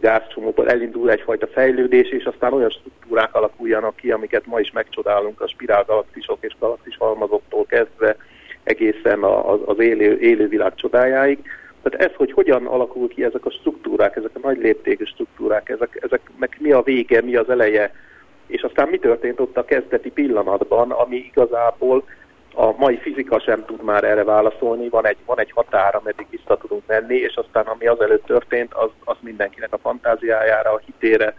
gázcsomóból elindul egyfajta fejlődés, és aztán olyan struktúrák alakuljanak ki, amiket ma is megcsodálunk a spirálgalaxisok és galaxis halmazoktól kezdve egészen az élő, élővilág csodájáig. Tehát ez, hogy hogyan alakul ki ezek a struktúrák, ezek a nagy léptékű struktúrák, ezek, ezeknek mi a vége, mi az eleje, és aztán mi történt ott a kezdeti pillanatban, ami igazából a mai fizika sem tud már erre válaszolni, van egy, van egy határ, ameddig vissza tudunk menni, és aztán ami azelőtt történt, az, az mindenkinek a fantáziájára, a hitére,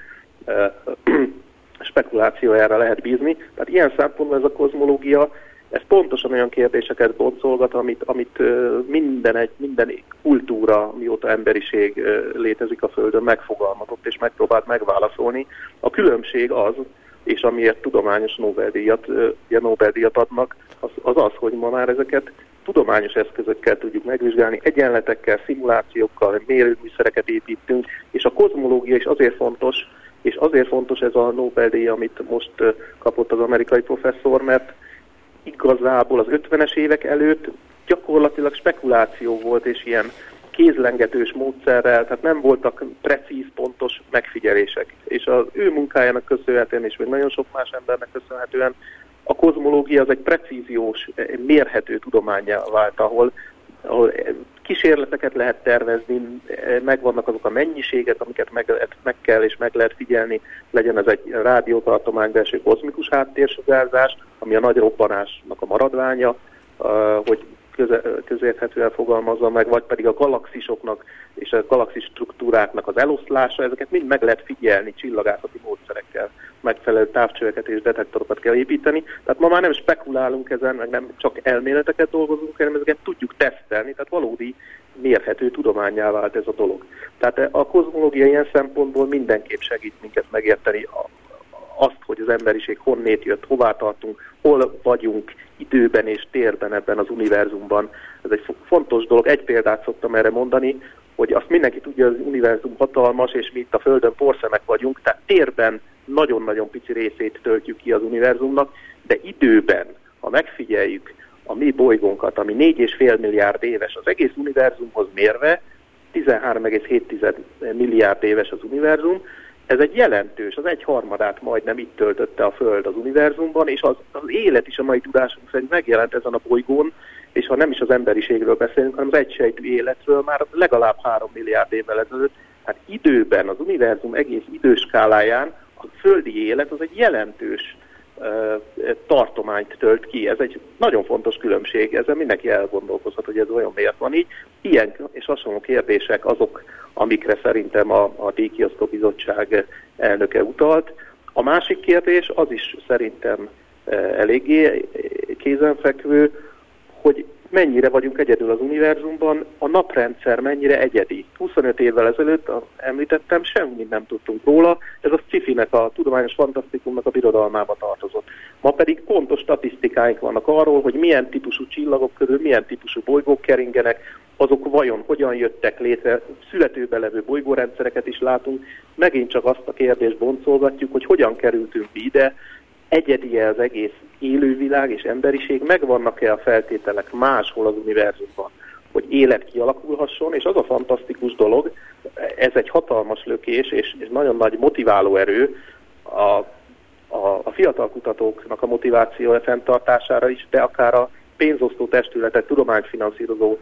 spekulációjára lehet bízni. Tehát ilyen szempontból ez a kozmológia, ez pontosan olyan kérdéseket boncolgat, amit, amit minden, egy, minden kultúra, mióta emberiség létezik a Földön, megfogalmazott és megpróbált megválaszolni. A különbség az, és amiért tudományos Nobel-díjat, Nobel-díjat adnak, az, az hogy ma már ezeket tudományos eszközökkel tudjuk megvizsgálni, egyenletekkel, szimulációkkal, mérőműszereket építünk, és a kozmológia is azért fontos, És azért fontos ez a Nobel-díj, amit most kapott az amerikai professzor, mert igazából az 50-es évek előtt gyakorlatilag spekuláció volt, és ilyen kézlengetős módszerrel, tehát nem voltak precíz, pontos megfigyelések. És az ő munkájának köszönhetően, és még nagyon sok más embernek köszönhetően a kozmológia az egy precíziós, mérhető tudományá vált, ahol, ahol kísérleteket lehet tervezni, megvannak azok a mennyiségek, amiket meg, lehet, meg kell és meg lehet figyelni, legyen ez egy rádiótartománybelső kozmikus háttérsugárzás, ami a nagy robbanásnak a maradványa, hogy köze, közérthetően fogalmazza meg, vagy pedig a galaxisoknak és a galaxis struktúráknak az eloszlása, ezeket mind meg lehet figyelni csillagászati módszerekkel, megfelelő távcsöveket és detektorokat kell építeni. Tehát ma már nem spekulálunk ezen, meg nem csak elméleteket dolgozunk, hanem ezeket tudjuk tesztelni, tehát valódi mérhető tudományá vált ez a dolog. Tehát a kozmológia ilyen szempontból mindenképp segít minket megérteni azt, hogy az emberiség honnét jött, hová tartunk, hol vagyunk időben és térben ebben az univerzumban. Ez egy fontos dolog. Egy példát szoktam erre mondani, hogy azt mindenki tudja, hogy az univerzum hatalmas, és mi itt a Földön porszemek vagyunk, tehát térben nagyon-nagyon pici részét töltjük ki az univerzumnak, de időben, ha megfigyeljük a mi bolygónkat, ami 4,5 milliárd éves az egész univerzumhoz mérve, 13,7 milliárd éves az univerzum, ez egy jelentős, az egy harmadát majdnem itt töltötte a Föld az univerzumban, és az, az élet is a mai tudásunk szerint megjelent ezen a bolygón, és ha nem is az emberiségről beszélünk, hanem az egysejtű életről már legalább három milliárd évvel ezelőtt, hát időben, az univerzum egész időskáláján a földi élet az egy jelentős tartományt tölt ki. Ez egy nagyon fontos különbség, ezzel mindenki elgondolkozhat, hogy ez olyan miért van így. Ilyen és hasonló kérdések azok, amikre szerintem a, a Díjkiasztó Bizottság elnöke utalt. A másik kérdés az is szerintem eléggé kézenfekvő, hogy mennyire vagyunk egyedül az univerzumban, a naprendszer mennyire egyedi. 25 évvel ezelőtt, említettem, semmit nem tudtunk róla, ez a sci-fi-nek, a tudományos fantasztikumnak a birodalmába tartozott. Ma pedig pontos statisztikáink vannak arról, hogy milyen típusú csillagok közül milyen típusú bolygók keringenek, azok vajon hogyan jöttek létre, születőbe levő bolygórendszereket is látunk, megint csak azt a kérdést boncolgatjuk, hogy hogyan kerültünk ide, egyedi-e az egész élővilág és emberiség, megvannak-e a feltételek máshol az univerzumban, hogy élet kialakulhasson, és az a fantasztikus dolog, ez egy hatalmas lökés és, és nagyon nagy motiváló erő a, a, a fiatal kutatóknak a motivációja fenntartására is, de akár a pénzosztó testületek, tudományfinanszírozó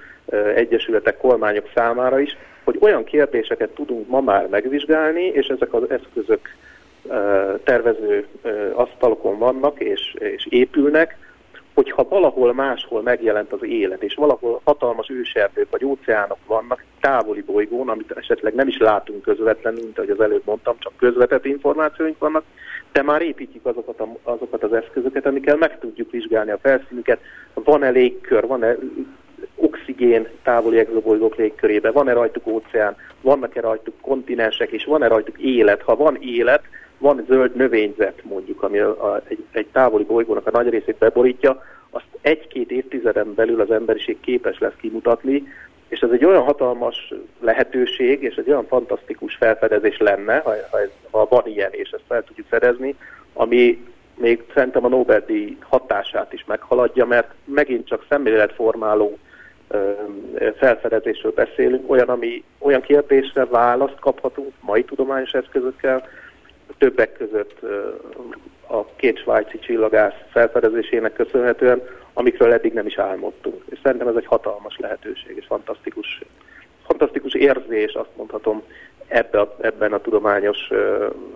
egyesületek, kormányok számára is, hogy olyan kérdéseket tudunk ma már megvizsgálni, és ezek az eszközök tervező asztalokon vannak és, és épülnek, hogyha valahol máshol megjelent az élet, és valahol hatalmas őserdők vagy óceánok vannak távoli bolygón, amit esetleg nem is látunk közvetlenül, mint ahogy az előbb mondtam, csak közvetett információink vannak, de már építjük azokat, a, azokat az eszközöket, amikkel meg tudjuk vizsgálni a felszínüket, van-e légkör, van-e oxigén távoli exobolygók légkörében, van-e rajtuk óceán, vannak-e rajtuk kontinensek, és van-e rajtuk élet. Ha van élet, van zöld növényzet mondjuk, ami a, a, egy, egy távoli bolygónak a nagy részét beborítja, azt egy-két évtizeden belül az emberiség képes lesz kimutatni, és ez egy olyan hatalmas lehetőség, és egy olyan fantasztikus felfedezés lenne, ha, ha, ez, ha van ilyen, és ezt fel tudjuk fedezni, ami még szerintem a Nobel-díj hatását is meghaladja, mert megint csak szemléletformáló felfedezésről beszélünk, olyan, ami, olyan kérdésre választ kaphatunk mai tudományos eszközökkel, többek között a két svájci csillagász felfedezésének köszönhetően, amikről eddig nem is álmodtunk. És szerintem ez egy hatalmas lehetőség, és fantasztikus, fantasztikus érzés, azt mondhatom, ebbe a, ebben a tudományos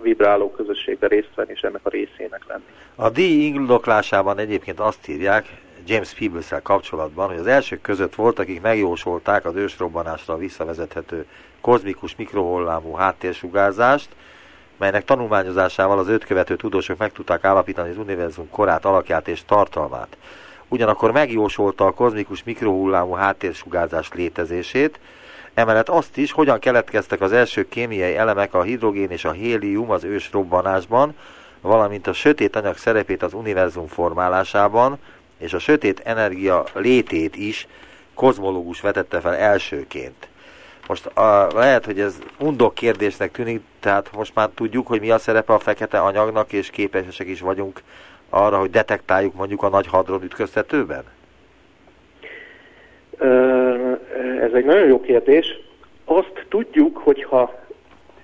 vibráló közösségben részt venni, és ennek a részének lenni. A díj indoklásában egyébként azt írják, James peebles kapcsolatban, hogy az elsők között volt, akik megjósolták az ősrobbanásra visszavezethető kozmikus mikrohullámú háttérsugárzást, melynek tanulmányozásával az öt követő tudósok meg tudták állapítani az univerzum korát, alakját és tartalmát. Ugyanakkor megjósolta a kozmikus mikrohullámú háttérsugárzás létezését, emellett azt is, hogyan keletkeztek az első kémiai elemek a hidrogén és a hélium az ős robbanásban, valamint a sötét anyag szerepét az univerzum formálásában, és a sötét energia létét is kozmológus vetette fel elsőként. Most a, lehet, hogy ez undok kérdésnek tűnik, tehát most már tudjuk, hogy mi a szerepe a fekete anyagnak, és képesek is vagyunk arra, hogy detektáljuk mondjuk a nagy hadron ütköztetőben? Ez egy nagyon jó kérdés. Azt tudjuk, hogyha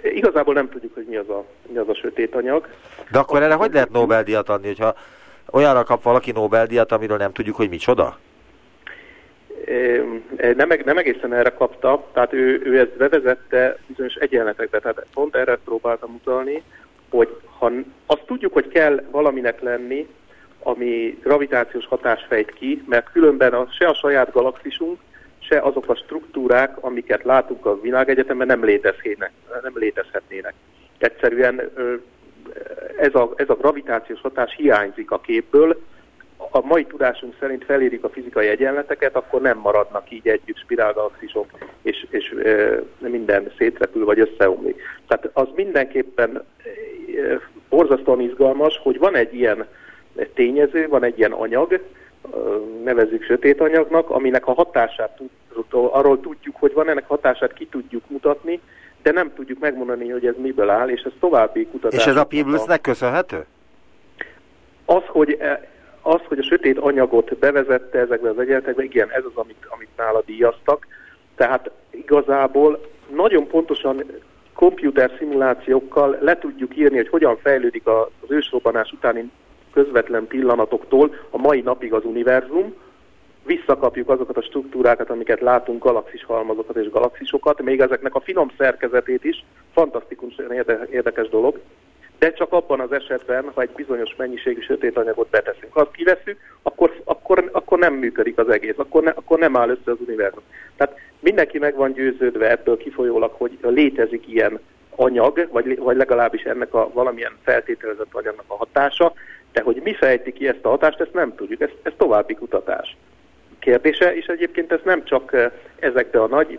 igazából nem tudjuk, hogy mi az a, mi az a sötét anyag. De akkor Azt erre hogy lehet Nobel-díjat adni, hogyha olyanra kap valaki Nobel-díjat, amiről nem tudjuk, hogy micsoda? Nem, nem egészen erre kapta, tehát ő, ő ezt bevezette bizonyos egyenletekbe, tehát pont erre próbáltam utalni, hogy ha azt tudjuk, hogy kell valaminek lenni, ami gravitációs hatás fejt ki, mert különben a, se a saját galaxisunk, se azok a struktúrák, amiket látunk a világegyetemben nem létezhetnének. Nem létezhetnének. Egyszerűen ez a, ez a gravitációs hatás hiányzik a képből, a mai tudásunk szerint felérik a fizikai egyenleteket, akkor nem maradnak így együtt spirálgalaxisok, és, és e, minden szétrepül vagy összeomlik. Tehát az mindenképpen borzasztóan izgalmas, hogy van egy ilyen tényező, van egy ilyen anyag, nevezzük sötét anyagnak, aminek a hatását, arról tudjuk, hogy van ennek hatását, ki tudjuk mutatni, de nem tudjuk megmondani, hogy ez miből áll, és ez további kutatás. És ez a Piblusnek köszönhető? Az, hogy az, hogy a sötét anyagot bevezette ezekbe az egyenletekbe, igen, ez az, amit, amit nála díjaztak. Tehát igazából nagyon pontosan komputer szimulációkkal le tudjuk írni, hogy hogyan fejlődik az ősrobbanás utáni közvetlen pillanatoktól a mai napig az univerzum, visszakapjuk azokat a struktúrákat, amiket látunk, galaxis halmazokat és galaxisokat, még ezeknek a finom szerkezetét is, fantasztikusan érdekes dolog, de csak abban az esetben, ha egy bizonyos mennyiségű sötét anyagot beteszünk. Ha azt kiveszünk, akkor, akkor, akkor nem működik az egész, akkor, ne, akkor nem áll össze az univerzum. Tehát mindenki meg van győződve ebből kifolyólag, hogy létezik ilyen anyag, vagy, vagy legalábbis ennek a valamilyen feltételezett anyagnak a hatása, de hogy mi fejti ki ezt a hatást, ezt nem tudjuk, ez, ez további kutatás kérdése, és egyébként ez nem csak eh, ezekbe a nagy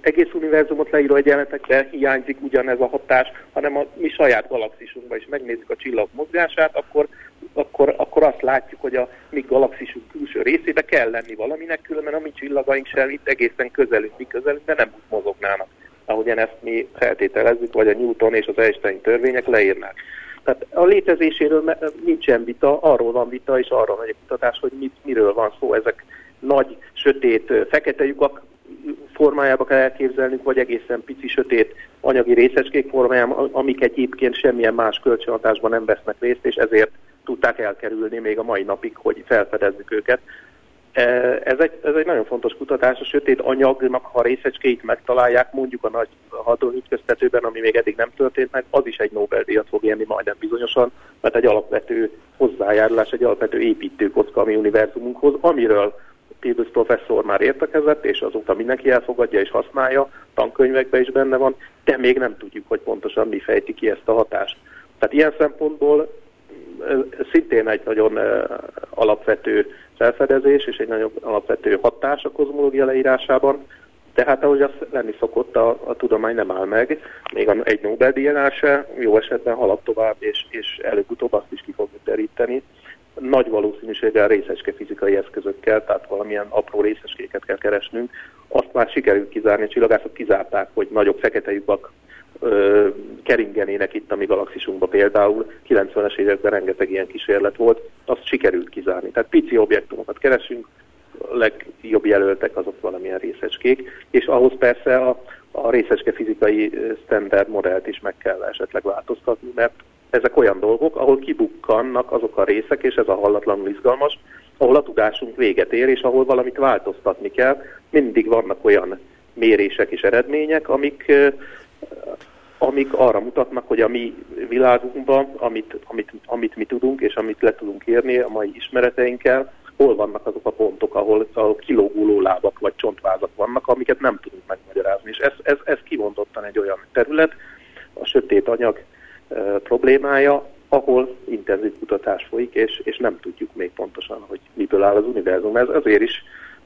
egész univerzumot leíró egyenletekre hiányzik ugyanez a hatás, hanem a mi saját galaxisunkban is megnézzük a csillag mozgását, akkor, akkor, akkor azt látjuk, hogy a mi galaxisunk külső részébe kell lenni valaminek, különben a mi csillagaink sem itt egészen közelünk, mi közelünk, de nem úgy mozognának, ahogyan ezt mi feltételezzük, vagy a Newton és az Einstein törvények leírnák. Tehát a létezéséről nincsen vita, arról van vita, és arról van egy kutatás, hogy mit, miről van szó. Ezek nagy, sötét, fekete lyukak formájába kell elképzelnünk, vagy egészen pici, sötét anyagi részecskék formájában, amik egyébként semmilyen más kölcsönhatásban nem vesznek részt, és ezért tudták elkerülni még a mai napig, hogy felfedezzük őket. E, ez egy, ez egy nagyon fontos kutatás, a sötét anyagnak, ha részecskéit megtalálják, mondjuk a nagy hadonütköztetőben, ami még eddig nem történt meg, az is egy Nobel-díjat fog élni majdnem bizonyosan, mert egy alapvető hozzájárulás, egy alapvető építőkocka a mi univerzumunkhoz, amiről Peebles professzor már értekezett, és azóta mindenki elfogadja és használja, tankönyvekben is benne van, de még nem tudjuk, hogy pontosan mi fejti ki ezt a hatást. Tehát ilyen szempontból szintén egy nagyon alapvető felfedezés és egy nagyon alapvető hatás a kozmológia leírásában, tehát ahogy az lenni szokott, a, a tudomány nem áll meg, még egy Nobel-díjánál se, jó esetben halad tovább, és, és előbb-utóbb azt is ki fogjuk deríteni, nagy valószínűséggel részecske fizikai eszközökkel, tehát valamilyen apró részecskéket kell keresnünk. Azt már sikerült kizárni, a csillagászok kizárták, hogy nagyobb fekete lyukak ö, keringenének itt a mi galaxisunkba például. 90-es években rengeteg ilyen kísérlet volt, azt sikerült kizárni. Tehát pici objektumokat keresünk, a legjobb jelöltek azok valamilyen részecskék, és ahhoz persze a, a részecske fizikai standard modellt is meg kell esetleg változtatni, mert ezek olyan dolgok, ahol kibukkannak azok a részek, és ez a hallatlanul izgalmas, ahol a tudásunk véget ér, és ahol valamit változtatni kell. Mindig vannak olyan mérések és eredmények, amik, amik arra mutatnak, hogy a mi világunkban, amit, amit, amit mi tudunk, és amit le tudunk írni a mai ismereteinkkel, hol vannak azok a pontok, ahol, ahol kilóguló lábak vagy csontvázak vannak, amiket nem tudunk megmagyarázni. És ez, ez, ez kimondottan egy olyan terület, a sötét anyag problémája, ahol intenzív kutatás folyik, és, és nem tudjuk még pontosan, hogy miből áll az univerzum. Ez azért is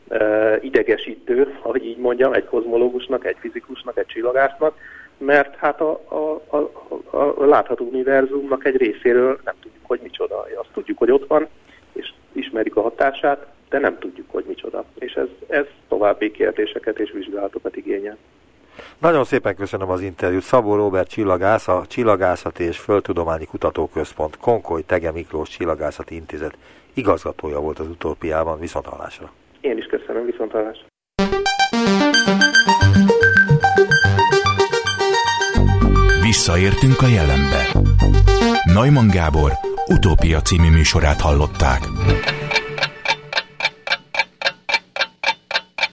e, idegesítő, ahogy így mondjam, egy kozmológusnak, egy fizikusnak, egy csillagásznak, mert hát a, a, a, a látható univerzumnak egy részéről nem tudjuk, hogy micsoda. Azt tudjuk, hogy ott van, és ismerjük a hatását, de nem tudjuk, hogy micsoda. És ez, ez további kérdéseket és vizsgálatokat igényel. Nagyon szépen köszönöm az interjút. Szabó Robert csillagász, a Csillagászati és Földtudományi Kutatóközpont Konkoly Tege Miklós Csillagászati Intézet igazgatója volt az utópiában. Viszontalásra. Én is köszönöm, viszontalásra. Visszaértünk a jelenbe. Neumann Gábor utópia című műsorát hallották.